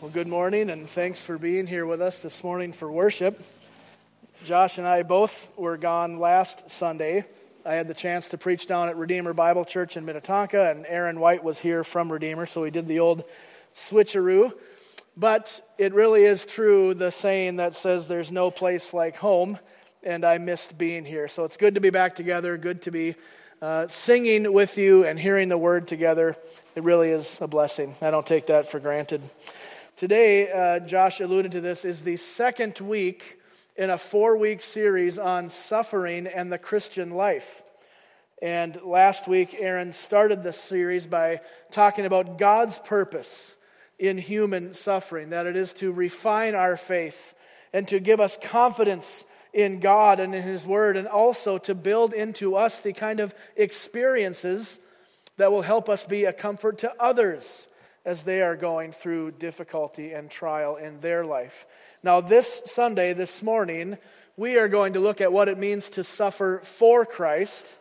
Well, good morning, and thanks for being here with us this morning for worship. Josh and I both were gone last Sunday. I had the chance to preach down at Redeemer Bible Church in Minnetonka, and Aaron White was here from Redeemer, so we did the old switcheroo. But it really is true, the saying that says there's no place like home, and I missed being here. So it's good to be back together, good to be uh, singing with you and hearing the word together. It really is a blessing. I don't take that for granted. Today, uh, Josh alluded to this, is the second week in a four week series on suffering and the Christian life. And last week, Aaron started the series by talking about God's purpose in human suffering, that it is to refine our faith and to give us confidence in God and in His Word, and also to build into us the kind of experiences that will help us be a comfort to others as they are going through difficulty and trial in their life. Now, this Sunday, this morning, we are going to look at what it means to suffer for Christ.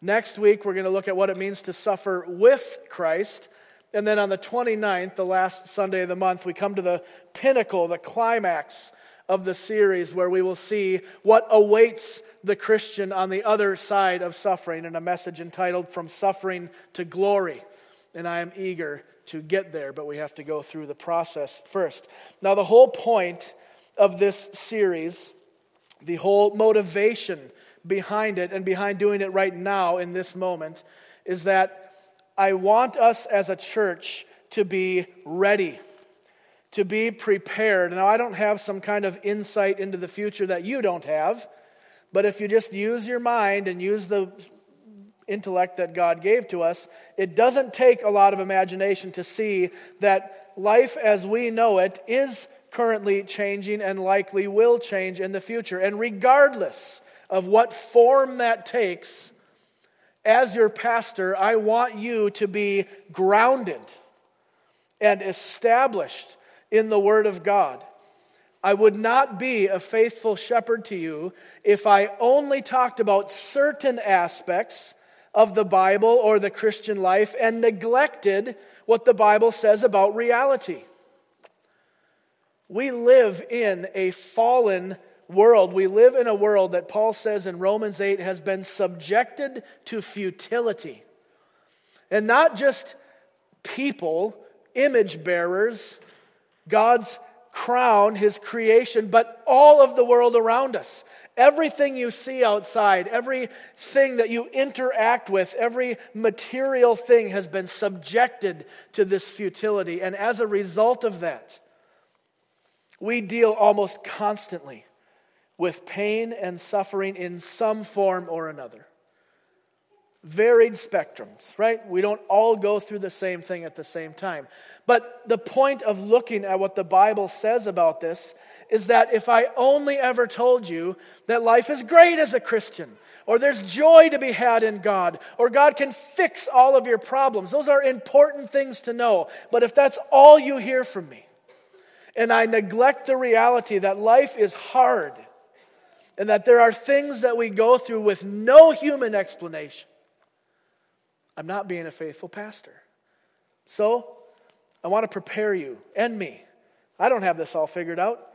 Next week, we're going to look at what it means to suffer with Christ. And then on the 29th, the last Sunday of the month, we come to the pinnacle, the climax of the series where we will see what awaits the Christian on the other side of suffering in a message entitled From Suffering to Glory and I am eager to get there, but we have to go through the process first. Now, the whole point of this series, the whole motivation behind it and behind doing it right now in this moment, is that I want us as a church to be ready, to be prepared. Now, I don't have some kind of insight into the future that you don't have, but if you just use your mind and use the intellect that God gave to us, it doesn't take a lot of imagination to see that life as we know it is currently changing and likely will change in the future. And regardless of what form that takes, as your pastor, I want you to be grounded and established in the Word of God. I would not be a faithful shepherd to you if I only talked about certain aspects of the Bible or the Christian life and neglected what the Bible says about reality. We live in a fallen world. We live in a world that Paul says in Romans 8 has been subjected to futility. And not just people, image bearers, God's crown, his creation, but all of the world around us. Everything you see outside, everything that you interact with, every material thing has been subjected to this futility. And as a result of that, we deal almost constantly with pain and suffering in some form or another. Varied spectrums, right? We don't all go through the same thing at the same time. But the point of looking at what the Bible says about this is that if I only ever told you that life is great as a Christian, or there's joy to be had in God, or God can fix all of your problems, those are important things to know. But if that's all you hear from me, and I neglect the reality that life is hard, and that there are things that we go through with no human explanation, I'm not being a faithful pastor. So, I want to prepare you and me. I don't have this all figured out.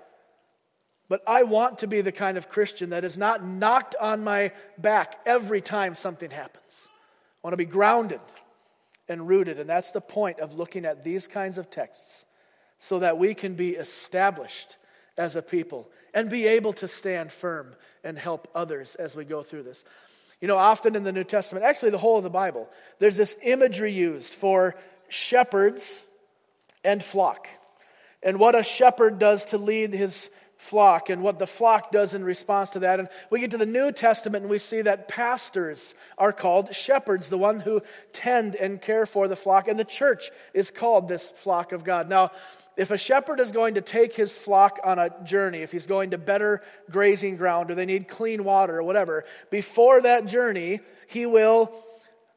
But I want to be the kind of Christian that is not knocked on my back every time something happens. I want to be grounded and rooted. And that's the point of looking at these kinds of texts so that we can be established as a people and be able to stand firm and help others as we go through this. You know, often in the New Testament, actually the whole of the Bible, there's this imagery used for shepherds and flock. And what a shepherd does to lead his flock and what the flock does in response to that. And we get to the New Testament and we see that pastors are called shepherds, the one who tend and care for the flock. And the church is called this flock of God. Now, if a shepherd is going to take his flock on a journey, if he's going to better grazing ground or they need clean water or whatever, before that journey, he will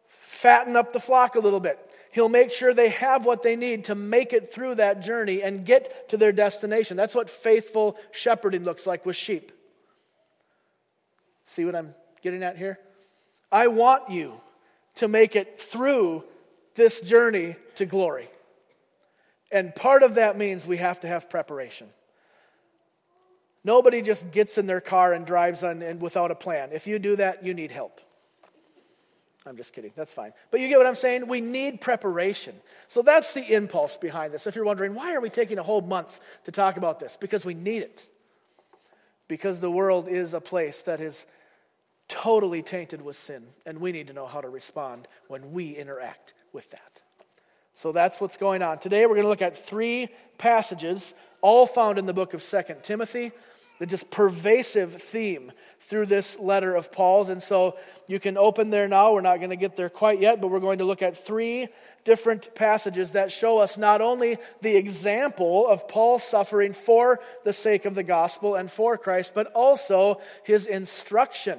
fatten up the flock a little bit. He'll make sure they have what they need to make it through that journey and get to their destination. That's what faithful shepherding looks like with sheep. See what I'm getting at here? I want you to make it through this journey to glory. And part of that means we have to have preparation. Nobody just gets in their car and drives on and without a plan. If you do that, you need help. I'm just kidding. That's fine. But you get what I'm saying? We need preparation. So that's the impulse behind this. If you're wondering, why are we taking a whole month to talk about this? Because we need it. Because the world is a place that is totally tainted with sin, and we need to know how to respond when we interact with that. So that's what's going on. Today we're going to look at three passages, all found in the book of Second Timothy the just pervasive theme through this letter of Paul's. And so you can open there now. We're not going to get there quite yet, but we're going to look at three different passages that show us not only the example of Paul's suffering for the sake of the gospel and for Christ, but also his instruction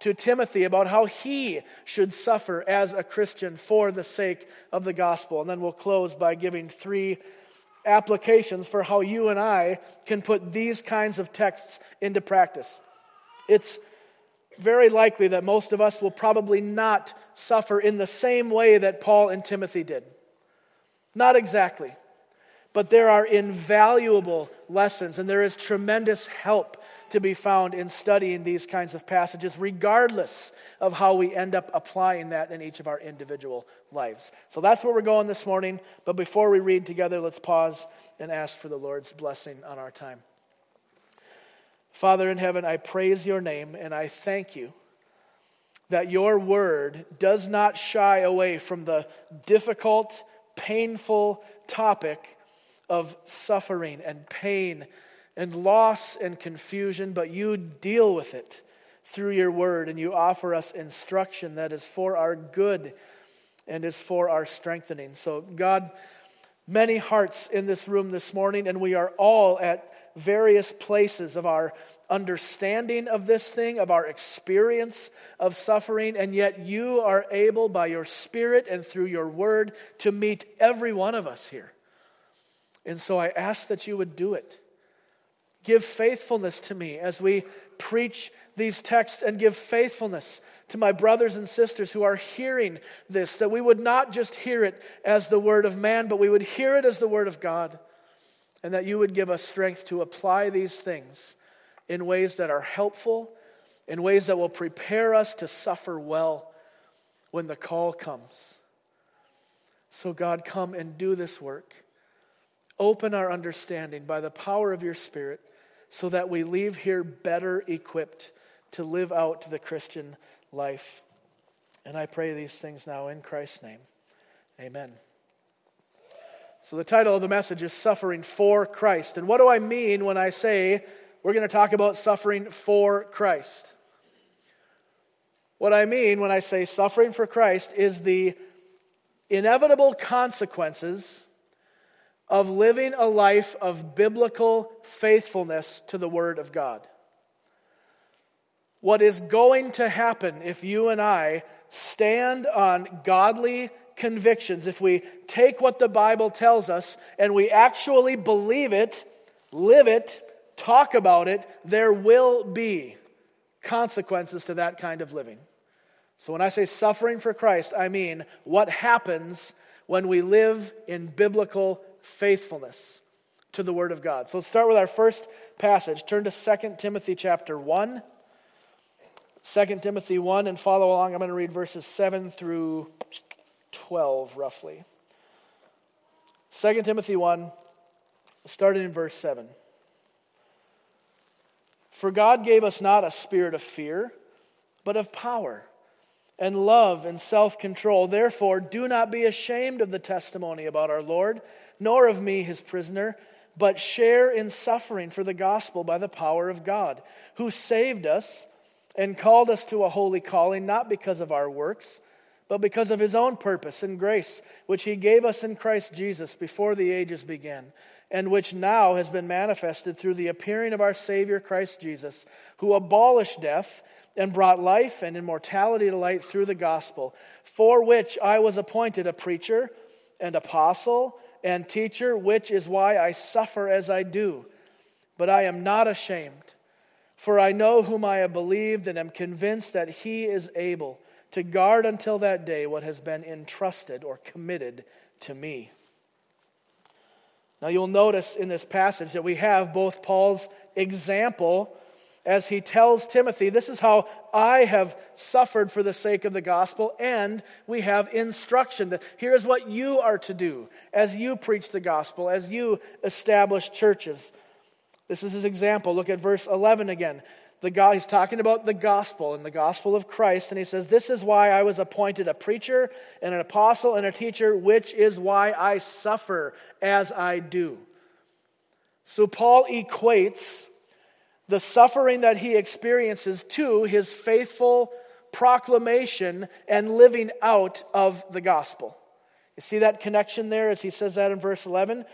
to Timothy about how he should suffer as a Christian for the sake of the gospel. And then we'll close by giving three applications for how you and I can put these kinds of texts into practice. It's very likely that most of us will probably not suffer in the same way that Paul and Timothy did. Not exactly. But there are invaluable lessons and there is tremendous help to be found in studying these kinds of passages, regardless of how we end up applying that in each of our individual lives. So that's where we're going this morning. But before we read together, let's pause and ask for the Lord's blessing on our time. Father in heaven, I praise your name and I thank you that your word does not shy away from the difficult, painful topic of suffering and pain and loss and confusion, but you deal with it through your word and you offer us instruction that is for our good and is for our strengthening. So, God, many hearts in this room this morning, and we are all at various places of our understanding of this thing, of our experience of suffering, and yet you are able by your Spirit and through your word to meet every one of us here. And so I ask that you would do it. Give faithfulness to me as we preach these texts and give faithfulness to my brothers and sisters who are hearing this, that we would not just hear it as the word of man, but we would hear it as the word of God, and that you would give us strength to apply these things in ways that are helpful, in ways that will prepare us to suffer well when the call comes. So, God, come and do this work. Open our understanding by the power of your Spirit so that we leave here better equipped to live out the Christian life. And I pray these things now in Christ's name. Amen. So, the title of the message is Suffering for Christ. And what do I mean when I say we're going to talk about suffering for Christ? What I mean when I say suffering for Christ is the inevitable consequences of living a life of biblical faithfulness to the Word of God. What is going to happen if you and I stand on godly convictions, if we take what the Bible tells us and we actually believe it, live it, talk about it, there will be consequences to that kind of living. So when I say suffering for Christ, I mean what happens when we live in biblical faithfulness to the Word of God. So let's start with our first passage. Turn to 2 Timothy chapter 1. 2 Timothy 1 and follow along. I'm going to read verses 7 through 12, roughly. 2 Timothy 1, starting in verse 7. For God gave us not a spirit of fear, but of power and love and self control. Therefore, do not be ashamed of the testimony about our Lord nor of me, his prisoner, but share in suffering for the gospel by the power of God, who saved us and called us to a holy calling, not because of our works, but because of his own purpose and grace, which he gave us in Christ Jesus before the ages began, and which now has been manifested through the appearing of our Savior Christ Jesus, who abolished death and brought life and immortality to light through the gospel, for which I was appointed a preacher and apostle and teacher, which is why I suffer as I do. But I am not ashamed, for I know whom I have believed and am convinced that he is able to guard until that day what has been entrusted or committed to me. Now, you'll notice in this passage that we have both Paul's example as he tells Timothy, This is how I have suffered for the sake of the gospel, and we have instruction that here's what you are to do as you preach the gospel, as you establish churches. This is his example. Look at verse 11 again. The God, he's talking about the gospel and the gospel of Christ, and he says, This is why I was appointed a preacher and an apostle and a teacher, which is why I suffer as I do. So Paul equates the suffering that he experiences to his faithful proclamation and living out of the gospel. You see that connection there as he says that in verse 11?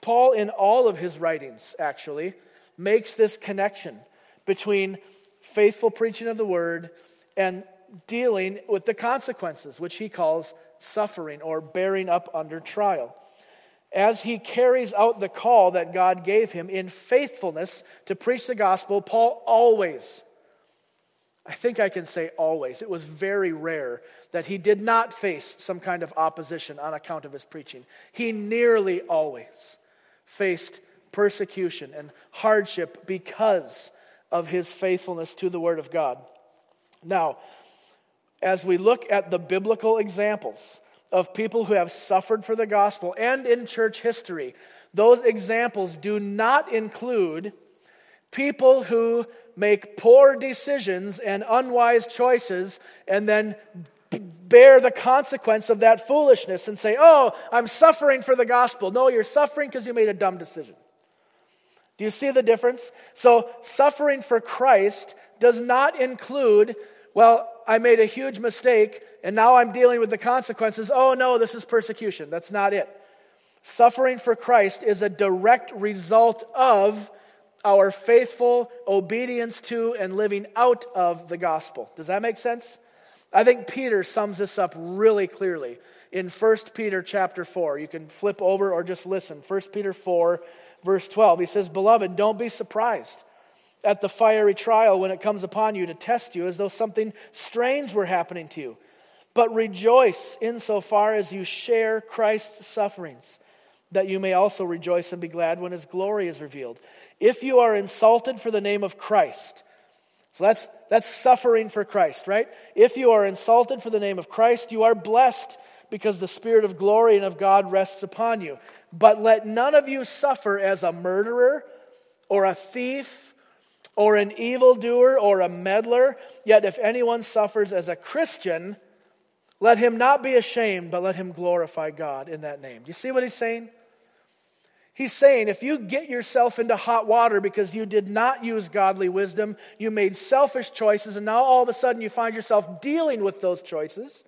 Paul, in all of his writings, actually, makes this connection between faithful preaching of the word and dealing with the consequences, which he calls suffering or bearing up under trial as he carries out the call that God gave him in faithfulness to preach the gospel, Paul always, I think I can say always, it was very rare that he did not face some kind of opposition on account of his preaching. He nearly always faced persecution and hardship because of his faithfulness to the Word of God. Now, as we look at the biblical examples, of people who have suffered for the gospel and in church history, those examples do not include people who make poor decisions and unwise choices and then bear the consequence of that foolishness and say, Oh, I'm suffering for the gospel. No, you're suffering because you made a dumb decision. Do you see the difference? So, suffering for Christ does not include, well, I made a huge mistake and now I'm dealing with the consequences. Oh no, this is persecution. That's not it. Suffering for Christ is a direct result of our faithful obedience to and living out of the gospel. Does that make sense? I think Peter sums this up really clearly in 1 Peter chapter 4. You can flip over or just listen. 1 Peter 4, verse 12. He says, Beloved, don't be surprised at the fiery trial when it comes upon you to test you as though something strange were happening to you but rejoice insofar as you share Christ's sufferings, that you may also rejoice and be glad when his glory is revealed. If you are insulted for the name of Christ, so that's, that's suffering for Christ, right? If you are insulted for the name of Christ, you are blessed because the Spirit of glory and of God rests upon you. But let none of you suffer as a murderer or a thief or an evildoer or a meddler. Yet if anyone suffers as a Christian, let him not be ashamed, but let him glorify God in that name. Do you see what he's saying? He's saying if you get yourself into hot water because you did not use godly wisdom, you made selfish choices, and now all of a sudden you find yourself dealing with those choices,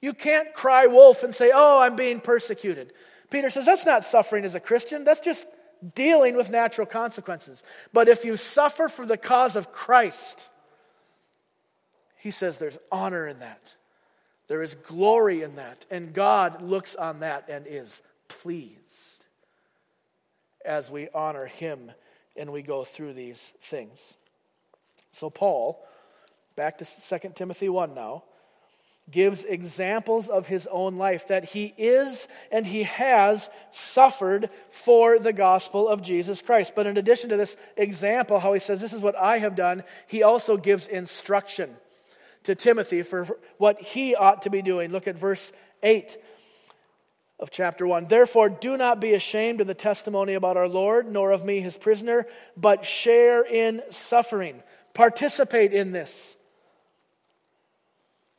you can't cry wolf and say, Oh, I'm being persecuted. Peter says that's not suffering as a Christian, that's just dealing with natural consequences. But if you suffer for the cause of Christ, he says there's honor in that. There is glory in that, and God looks on that and is pleased as we honor Him and we go through these things. So, Paul, back to 2 Timothy 1 now, gives examples of his own life that he is and he has suffered for the gospel of Jesus Christ. But in addition to this example, how he says, This is what I have done, he also gives instruction to Timothy for what he ought to be doing. Look at verse 8 of chapter 1. Therefore, do not be ashamed of the testimony about our Lord, nor of me, his prisoner, but share in suffering. Participate in this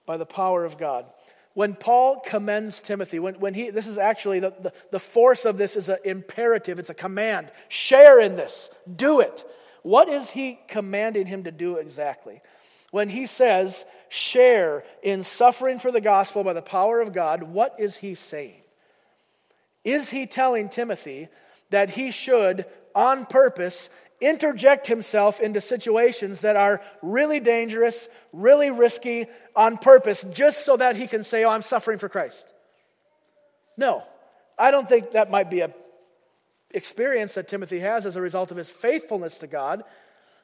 by the power of God. When Paul commends Timothy, when, when he, this is actually the, the, the force of this is an imperative, it's a command. Share in this, do it. What is he commanding him to do exactly? When he says, share in suffering for the gospel by the power of God, what is he saying? Is he telling Timothy that he should, on purpose, interject himself into situations that are really dangerous, really risky, on purpose, just so that he can say, Oh, I'm suffering for Christ? No. I don't think that might be a experience that Timothy has as a result of his faithfulness to God.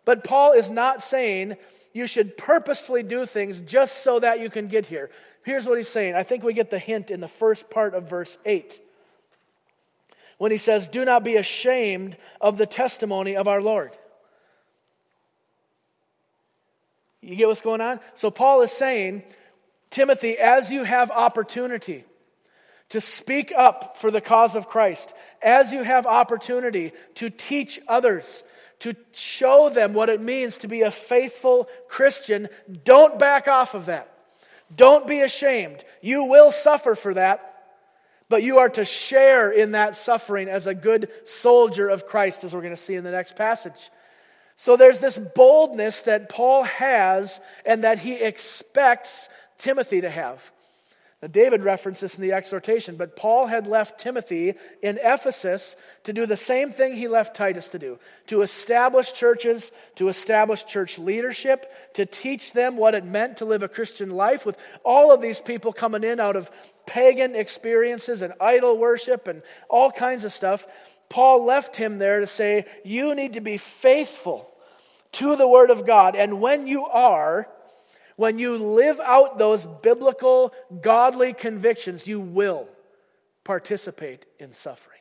But Paul is not saying you should purposefully do things just so that you can get here. Here's what he's saying. I think we get the hint in the first part of verse 8. When he says, Do not be ashamed of the testimony of our Lord. You get what's going on? So, Paul is saying, Timothy, as you have opportunity to speak up for the cause of Christ, as you have opportunity to teach others, to show them what it means to be a faithful Christian, don't back off of that. Don't be ashamed. You will suffer for that, but you are to share in that suffering as a good soldier of Christ, as we're going to see in the next passage. So there's this boldness that Paul has and that he expects Timothy to have. Now, David referenced this in the exhortation, but Paul had left Timothy in Ephesus to do the same thing he left Titus to do to establish churches, to establish church leadership, to teach them what it meant to live a Christian life with all of these people coming in out of pagan experiences and idol worship and all kinds of stuff. Paul left him there to say, You need to be faithful to the Word of God. And when you are, when you live out those biblical, godly convictions, you will participate in suffering.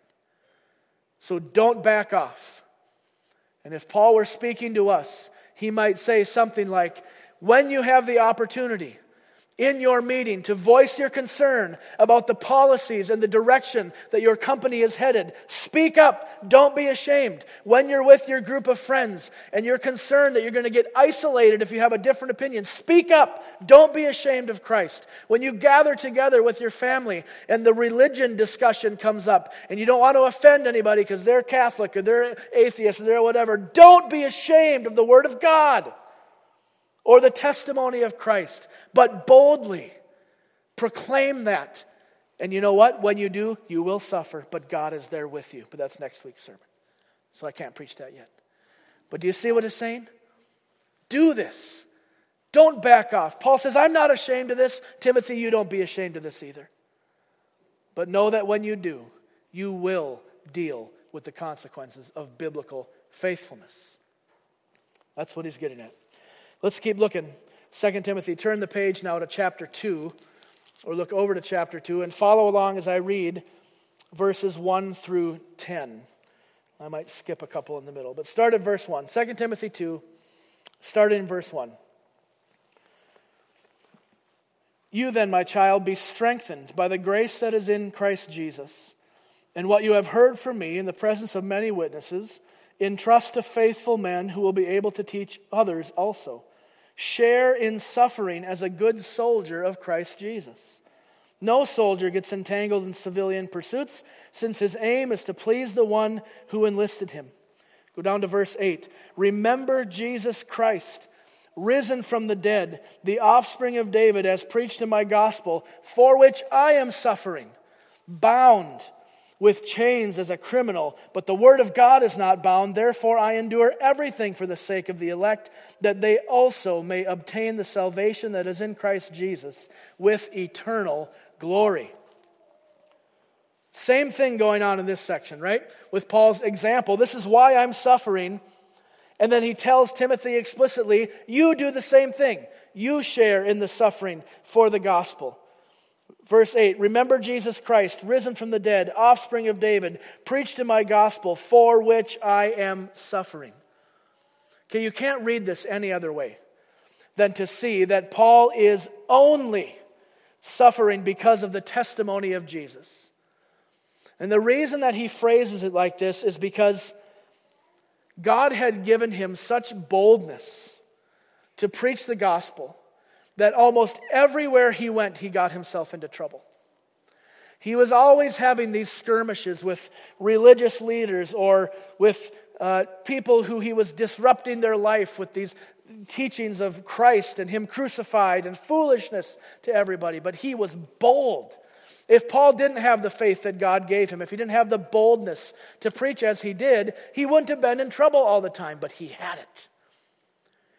So don't back off. And if Paul were speaking to us, he might say something like, When you have the opportunity, in your meeting to voice your concern about the policies and the direction that your company is headed. Speak up. Don't be ashamed. When you're with your group of friends and you're concerned that you're going to get isolated if you have a different opinion, speak up. Don't be ashamed of Christ. When you gather together with your family and the religion discussion comes up and you don't want to offend anybody because they're Catholic or they're atheist or they're whatever, don't be ashamed of the Word of God or the testimony of Christ, but boldly proclaim that. And you know what? When you do, you will suffer, but God is there with you. But that's next week's sermon. So I can't preach that yet. But do you see what it's saying? Do this. Don't back off. Paul says, I'm not ashamed of this. Timothy, you don't be ashamed of this either. But know that when you do, you will deal with the consequences of biblical faithfulness. That's what he's getting at. Let's keep looking. 2 Timothy, turn the page now to chapter 2, or look over to chapter 2, and follow along as I read verses 1 through 10. I might skip a couple in the middle, but start at verse 1. 2 Timothy 2, start in verse 1. You then, my child, be strengthened by the grace that is in Christ Jesus. And what you have heard from me in the presence of many witnesses, entrust to faithful men who will be able to teach others also. Share in suffering as a good soldier of Christ Jesus. No soldier gets entangled in civilian pursuits, since his aim is to please the one who enlisted him. Go down to verse 8. Remember Jesus Christ, risen from the dead, the offspring of David, as preached in my gospel, for which I am suffering, bound with chains as a criminal, but the word of God is not bound. Therefore, I endure everything for the sake of the elect, that they also may obtain the salvation that is in Christ Jesus with eternal glory. Same thing going on in this section, right? With Paul's example. This is why I'm suffering. And then he tells Timothy explicitly, You do the same thing. You share in the suffering for the gospel. Verse 8 Remember Jesus Christ, risen from the dead, offspring of David, preached in my gospel, for which I am suffering. Okay, you can't read this any other way than to see that Paul is only suffering because of the testimony of Jesus. And the reason that he phrases it like this is because God had given him such boldness to preach the gospel that almost everywhere he went, he got himself into trouble. He was always having these skirmishes with religious leaders or with uh, people who he was disrupting their life with these teachings of Christ and him crucified and foolishness to everybody. But he was bold. If Paul didn't have the faith that God gave him, if he didn't have the boldness to preach as he did, he wouldn't have been in trouble all the time, but he had it.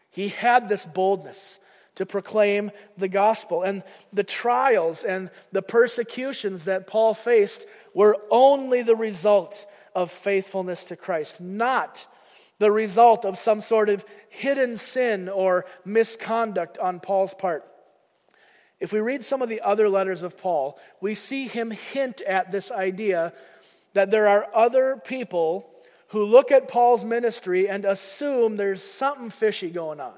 He had this boldness to proclaim the gospel. And the trials and the persecutions that Paul faced were only the result of faithfulness to Christ, not the result of some sort of hidden sin or misconduct on Paul's part. If we read some of the other letters of Paul, we see him hint at this idea that there are other people who look at Paul's ministry and assume there's something fishy going on.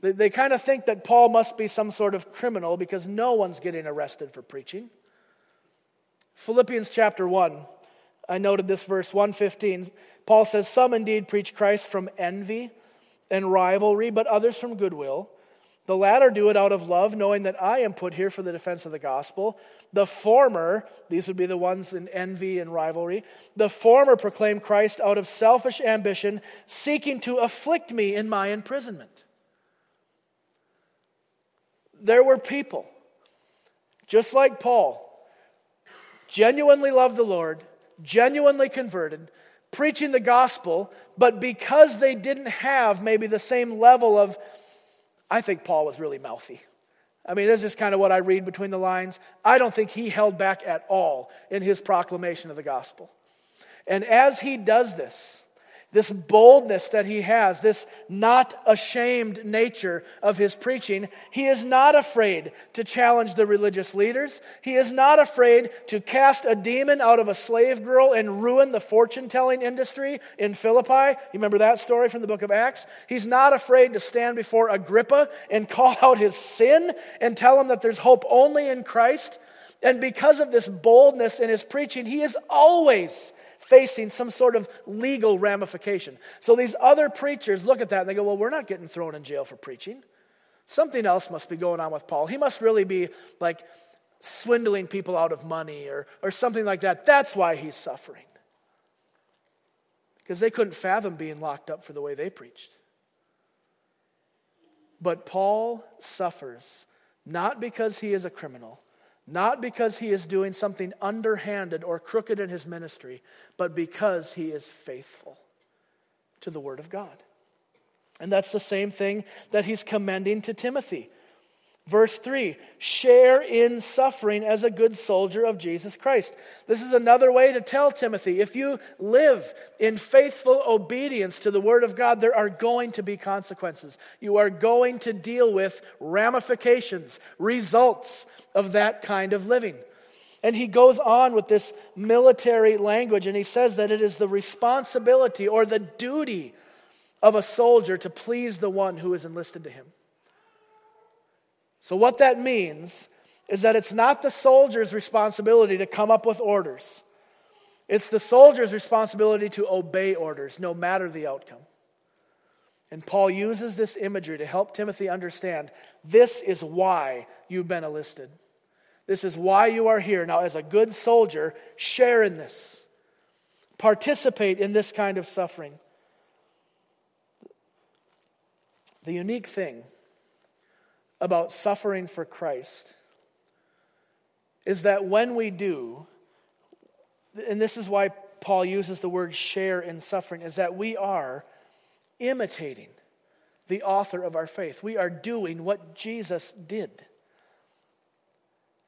They, they kind of think that Paul must be some sort of criminal because no one's getting arrested for preaching. Philippians chapter 1, I noted this verse 115. Paul says, Some indeed preach Christ from envy and rivalry, but others from goodwill. The latter do it out of love, knowing that I am put here for the defense of the gospel. The former, these would be the ones in envy and rivalry, the former proclaim Christ out of selfish ambition, seeking to afflict me in my imprisonment. There were people, just like Paul, genuinely loved the Lord, genuinely converted, preaching the gospel, but because they didn't have maybe the same level of, I think Paul was really mouthy. I mean, this is kind of what I read between the lines. I don't think he held back at all in his proclamation of the gospel. And as he does this, this boldness that he has, this not ashamed nature of his preaching, he is not afraid to challenge the religious leaders. He is not afraid to cast a demon out of a slave girl and ruin the fortune telling industry in Philippi. You remember that story from the book of Acts? He's not afraid to stand before Agrippa and call out his sin and tell him that there's hope only in Christ. And because of this boldness in his preaching, he is always facing some sort of legal ramification. So these other preachers look at that and they go, Well, we're not getting thrown in jail for preaching. Something else must be going on with Paul. He must really be like swindling people out of money or, or something like that. That's why he's suffering. Because they couldn't fathom being locked up for the way they preached. But Paul suffers not because he is a criminal, not because he is doing something underhanded or crooked in his ministry, but because he is faithful to the Word of God. And that's the same thing that he's commending to Timothy. Verse 3 share in suffering as a good soldier of Jesus Christ. This is another way to tell Timothy if you live in faithful obedience to the Word of God, there are going to be consequences. You are going to deal with ramifications, results of that kind of living. And he goes on with this military language and he says that it is the responsibility or the duty of a soldier to please the one who is enlisted to him. So, what that means is that it's not the soldier's responsibility to come up with orders, it's the soldier's responsibility to obey orders, no matter the outcome. And Paul uses this imagery to help Timothy understand this is why you've been enlisted. This is why you are here. Now, as a good soldier, share in this, participate in this kind of suffering. The unique thing about suffering for Christ is that when we do, and this is why Paul uses the word share in suffering, is that we are imitating the author of our faith. We are doing what Jesus did.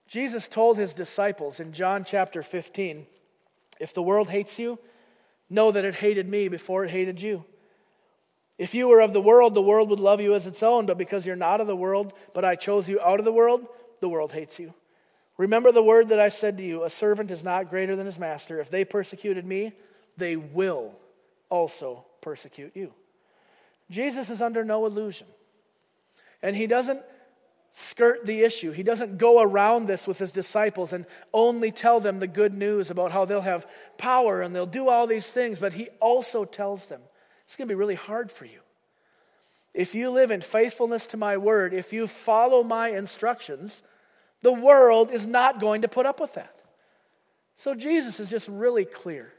Jesus told his disciples in John chapter 15 if the world hates you, know that it hated me before it hated you. If you were of the world, the world would love you as its own, but because you're not of the world, but I chose you out of the world, the world hates you. Remember the word that I said to you a servant is not greater than his master. If they persecuted me, they will also persecute you. Jesus is under no illusion. And he doesn't skirt the issue. He doesn't go around this with his disciples and only tell them the good news about how they'll have power and they'll do all these things, but he also tells them it's going to be really hard for you. If you live in faithfulness to my word, if you follow my instructions, the world is not going to put up with that. So Jesus is just really clear.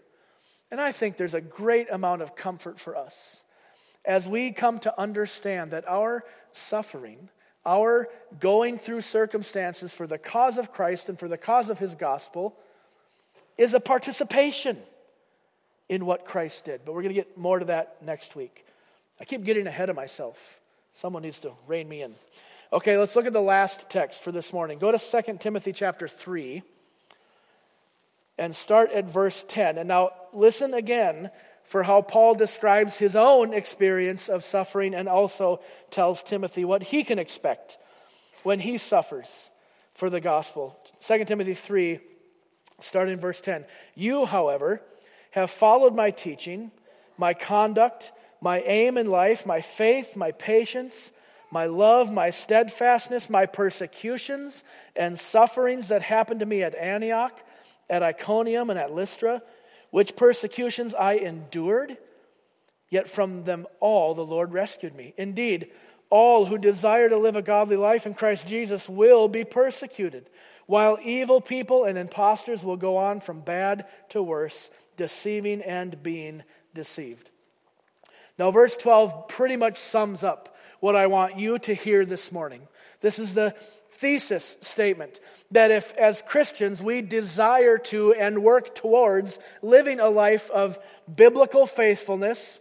And I think there's a great amount of comfort for us as we come to understand that our suffering, our going through circumstances for the cause of Christ and for the cause of his gospel, is a participation in what Christ did. But we're going to get more to that next week. I keep getting ahead of myself. Someone needs to rein me in. Okay, let's look at the last text for this morning. Go to 2 Timothy chapter 3 and start at verse 10. And now listen again for how Paul describes his own experience of suffering and also tells Timothy what he can expect when he suffers for the gospel. 2 Timothy 3, starting in verse 10. You, however, have followed my teaching, my conduct, my aim in life, my faith, my patience, my love, my steadfastness, my persecutions and sufferings that happened to me at Antioch, at Iconium, and at Lystra, which persecutions I endured, yet from them all the Lord rescued me. Indeed, all who desire to live a godly life in Christ Jesus will be persecuted, while evil people and impostors will go on from bad to worse, deceiving and being deceived. Now, verse 12 pretty much sums up what I want you to hear this morning. This is the thesis statement that if, as Christians, we desire to and work towards living a life of biblical faithfulness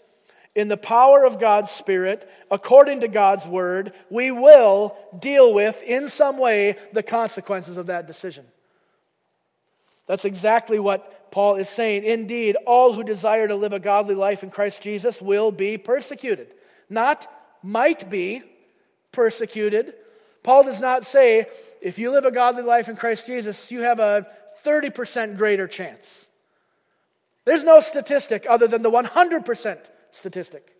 in the power of God's Spirit, according to God's Word, we will deal with, in some way, the consequences of that decision. That's exactly what Paul is saying, indeed, all who desire to live a godly life in Christ Jesus will be persecuted. Not might be persecuted. Paul does not say, if you live a godly life in Christ Jesus, you have a 30% greater chance. There's no statistic other than the 100% statistic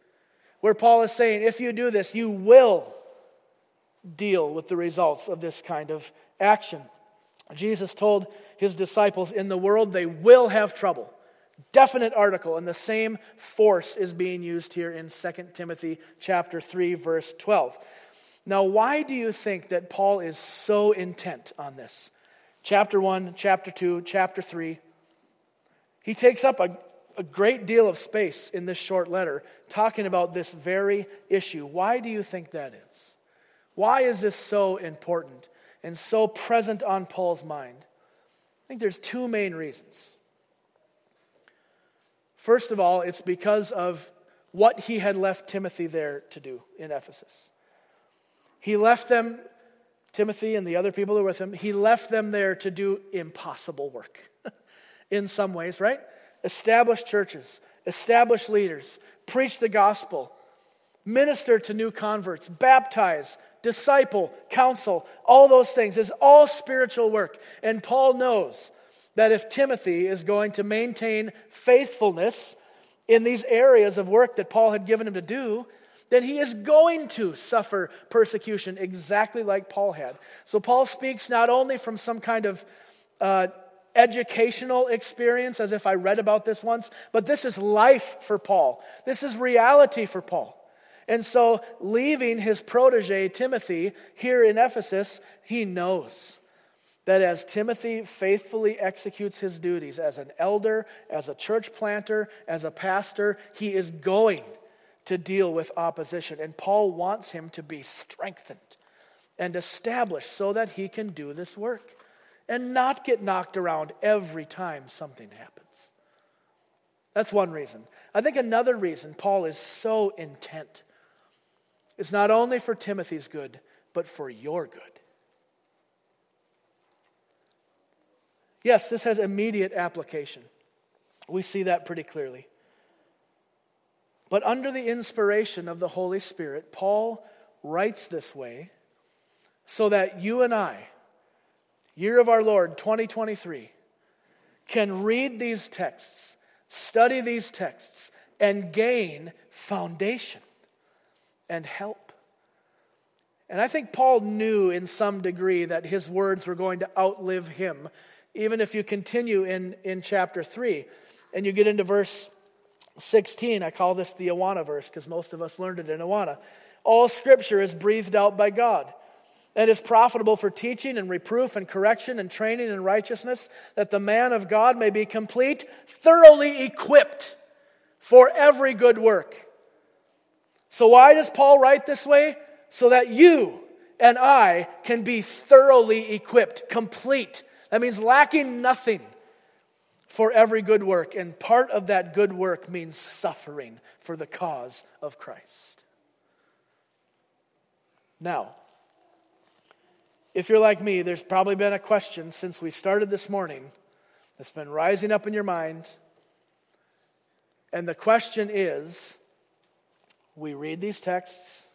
where Paul is saying, if you do this, you will deal with the results of this kind of action. Jesus told his disciples, In the world they will have trouble. Definite article, and the same force is being used here in 2 Timothy chapter 3, verse 12. Now, why do you think that Paul is so intent on this? Chapter 1, chapter 2, chapter 3. He takes up a, a great deal of space in this short letter talking about this very issue. Why do you think that is? Why is this so important and so present on Paul's mind? Think there's two main reasons. First of all, it's because of what he had left Timothy there to do in Ephesus. He left them, Timothy and the other people who were with him, he left them there to do impossible work in some ways, right? Establish churches, establish leaders, preach the gospel, minister to new converts, baptize, disciple, counsel, all those things is all spiritual work. And Paul knows that if Timothy is going to maintain faithfulness in these areas of work that Paul had given him to do, then he is going to suffer persecution exactly like Paul had. So Paul speaks not only from some kind of uh, educational experience, as if I read about this once, but this is life for Paul. This is reality for Paul. And so, leaving his protege, Timothy, here in Ephesus, he knows that as Timothy faithfully executes his duties as an elder, as a church planter, as a pastor, he is going to deal with opposition. And Paul wants him to be strengthened and established so that he can do this work and not get knocked around every time something happens. That's one reason. I think another reason Paul is so intent is not only for Timothy's good, but for your good. Yes, this has immediate application. We see that pretty clearly. But under the inspiration of the Holy Spirit, Paul writes this way so that you and I, year of our Lord 2023, can read these texts, study these texts, and gain foundation and help. And I think Paul knew in some degree that his words were going to outlive him, even if you continue in, in chapter 3 and you get into verse 16. I call this the Awana verse because most of us learned it in Awana. All scripture is breathed out by God and is profitable for teaching and reproof and correction and training in righteousness, that the man of God may be complete, thoroughly equipped for every good work. So, why does Paul write this way? So that you and I can be thoroughly equipped, complete. That means lacking nothing for every good work. And part of that good work means suffering for the cause of Christ. Now, if you're like me, there's probably been a question since we started this morning that's been rising up in your mind. And the question is we read these texts,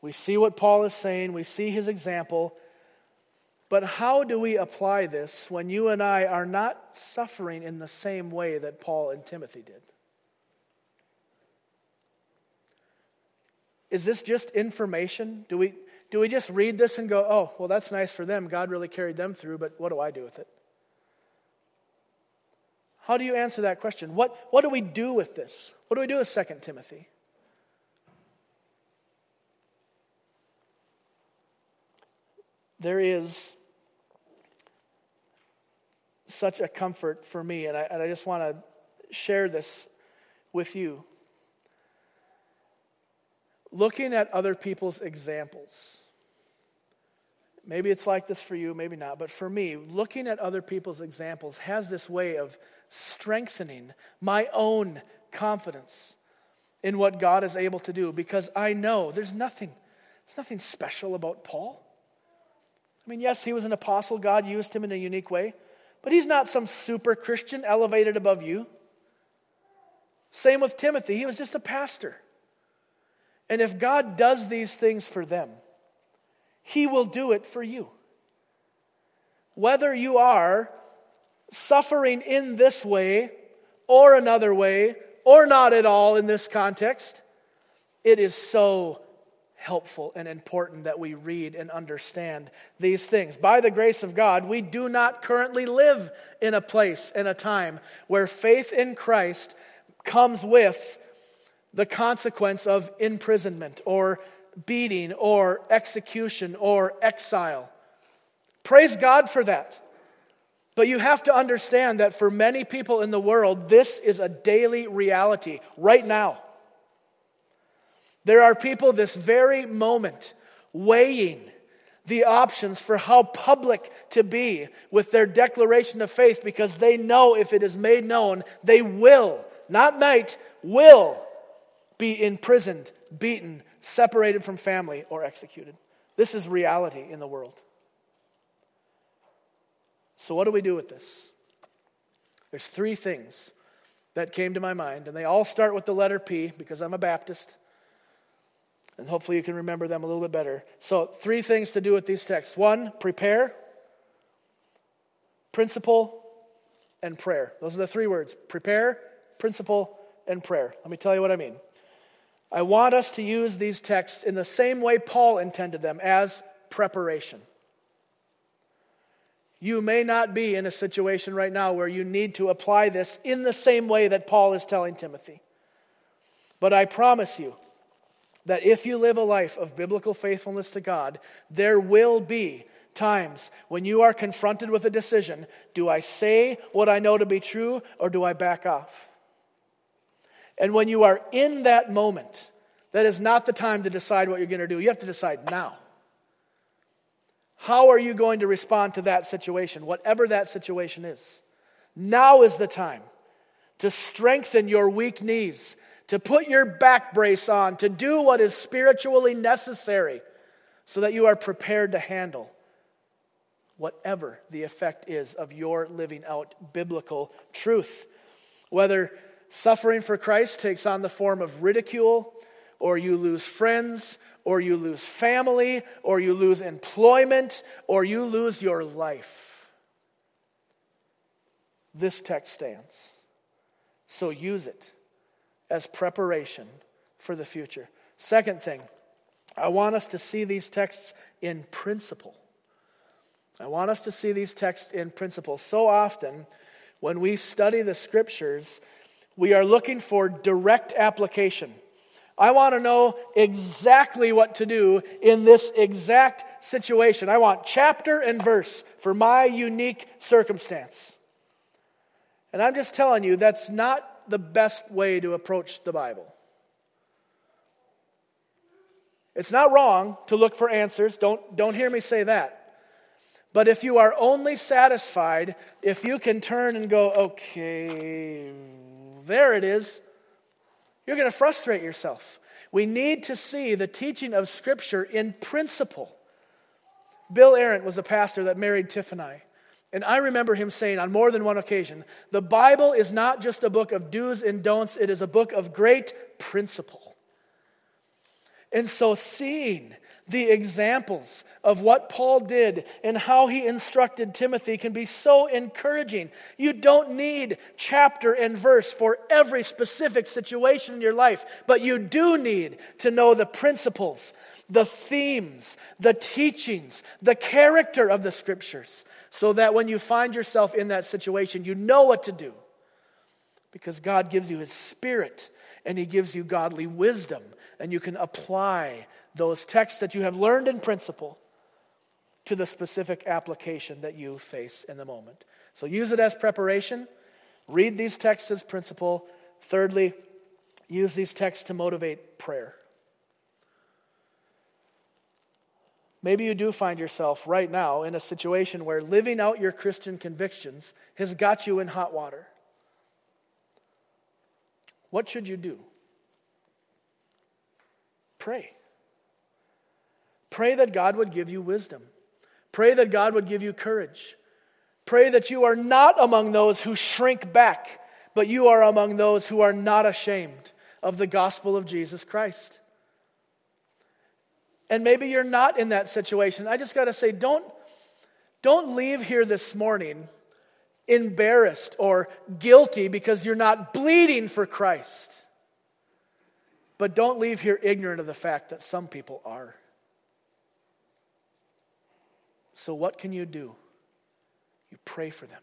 we see what Paul is saying, we see his example, But how do we apply this when you and I are not suffering in the same way that Paul and Timothy did? Is this just information? Do we, do we just read this and go, oh, well, that's nice for them. God really carried them through, but what do I do with it? How do you answer that question? What, what do we do with this? What do we do with 2 Timothy? There is such a comfort for me, and I, and I just want to share this with you. Looking at other people's examples. Maybe it's like this for you, maybe not, but for me, looking at other people's examples has this way of strengthening my own confidence in what God is able to do because I know there's nothing, there's nothing special about Paul. I mean, yes, he was an apostle, God used him in a unique way, but he's not some super Christian elevated above you. Same with Timothy, he was just a pastor. And if God does these things for them, he will do it for you. Whether you are suffering in this way or another way or not at all in this context, it is so helpful and important that we read and understand these things. By the grace of God, we do not currently live in a place and a time where faith in Christ comes with the consequence of imprisonment or beating or execution or exile. Praise God for that. But you have to understand that for many people in the world, this is a daily reality right now. There are people this very moment weighing the options for how public to be with their declaration of faith because they know if it is made known, they will, not might, will be imprisoned, beaten, separated from family, or executed. This is reality in the world. So, what do we do with this? There's three things that came to my mind, and they all start with the letter P because I'm a Baptist. And hopefully you can remember them a little bit better. So, three things to do with these texts one, prepare, principle, and prayer. Those are the three words prepare, principle, and prayer. Let me tell you what I mean. I want us to use these texts in the same way Paul intended them as preparation. You may not be in a situation right now where you need to apply this in the same way that Paul is telling Timothy. But I promise you that if you live a life of biblical faithfulness to God, there will be times when you are confronted with a decision do I say what I know to be true or do I back off? And when you are in that moment, that is not the time to decide what you're going to do. You have to decide now. How are you going to respond to that situation, whatever that situation is? Now is the time to strengthen your weak knees, to put your back brace on, to do what is spiritually necessary so that you are prepared to handle whatever the effect is of your living out biblical truth. Whether suffering for Christ takes on the form of ridicule, or you lose friends, or you lose family, or you lose employment, or you lose your life. This text stands. So use it as preparation for the future. Second thing, I want us to see these texts in principle. I want us to see these texts in principle. So often, when we study the scriptures, we are looking for direct application. I want to know exactly what to do in this exact situation. I want chapter and verse for my unique circumstance. And I'm just telling you, that's not the best way to approach the Bible. It's not wrong to look for answers. Don't, don't hear me say that. But if you are only satisfied if you can turn and go, okay, there it is, you're going to frustrate yourself. We need to see the teaching of Scripture in principle. Bill Arndt was a pastor that married Tiff and I. And I remember him saying on more than one occasion the Bible is not just a book of do's and don'ts, it is a book of great principle. And so, seeing the examples of what Paul did and how he instructed Timothy can be so encouraging. You don't need chapter and verse for every specific situation in your life, but you do need to know the principles, the themes, the teachings, the character of the scriptures, so that when you find yourself in that situation, you know what to do. Because God gives you His Spirit and He gives you godly wisdom, and you can apply those texts that you have learned in principle to the specific application that you face in the moment. So use it as preparation. Read these texts as principle. Thirdly, use these texts to motivate prayer. Maybe you do find yourself right now in a situation where living out your Christian convictions has got you in hot water. What should you do? Pray. Pray that God would give you wisdom. Pray that God would give you courage. Pray that you are not among those who shrink back, but you are among those who are not ashamed of the gospel of Jesus Christ. And maybe you're not in that situation. I just got to say, don't, don't leave here this morning embarrassed or guilty because you're not bleeding for Christ. But don't leave here ignorant of the fact that some people are. So, what can you do? You pray for them.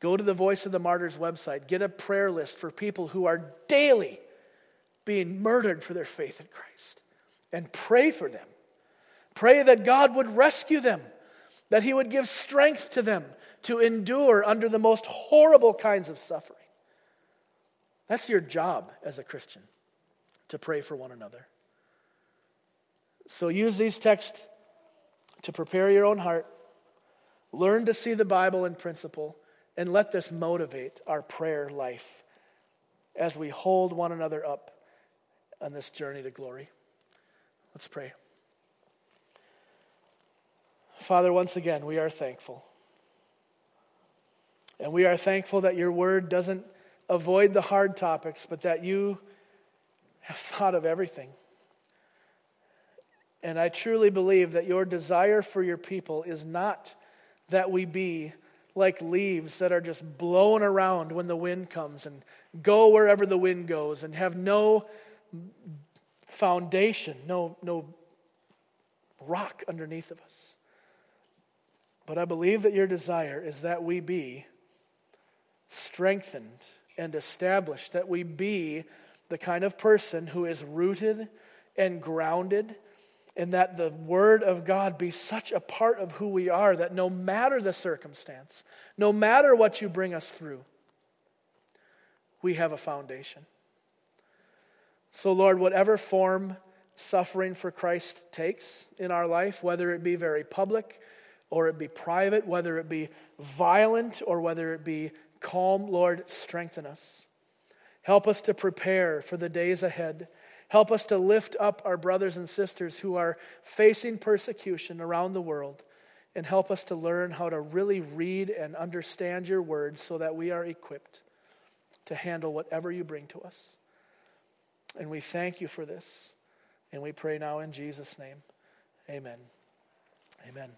Go to the Voice of the Martyrs website, get a prayer list for people who are daily being murdered for their faith in Christ, and pray for them. Pray that God would rescue them, that He would give strength to them to endure under the most horrible kinds of suffering. That's your job as a Christian, to pray for one another. So use these texts to prepare your own heart. Learn to see the Bible in principle, and let this motivate our prayer life as we hold one another up on this journey to glory. Let's pray. Father, once again, we are thankful. And we are thankful that your word doesn't avoid the hard topics, but that you have thought of everything. And I truly believe that your desire for your people is not that we be like leaves that are just blown around when the wind comes and go wherever the wind goes and have no foundation, no, no rock underneath of us. But I believe that your desire is that we be strengthened and established, that we be the kind of person who is rooted and grounded and that the Word of God be such a part of who we are that no matter the circumstance, no matter what you bring us through, we have a foundation. So, Lord, whatever form suffering for Christ takes in our life, whether it be very public or it be private, whether it be violent or whether it be calm, Lord, strengthen us. Help us to prepare for the days ahead. Help us to lift up our brothers and sisters who are facing persecution around the world. And help us to learn how to really read and understand your words so that we are equipped to handle whatever you bring to us. And we thank you for this. And we pray now in Jesus' name. Amen. Amen.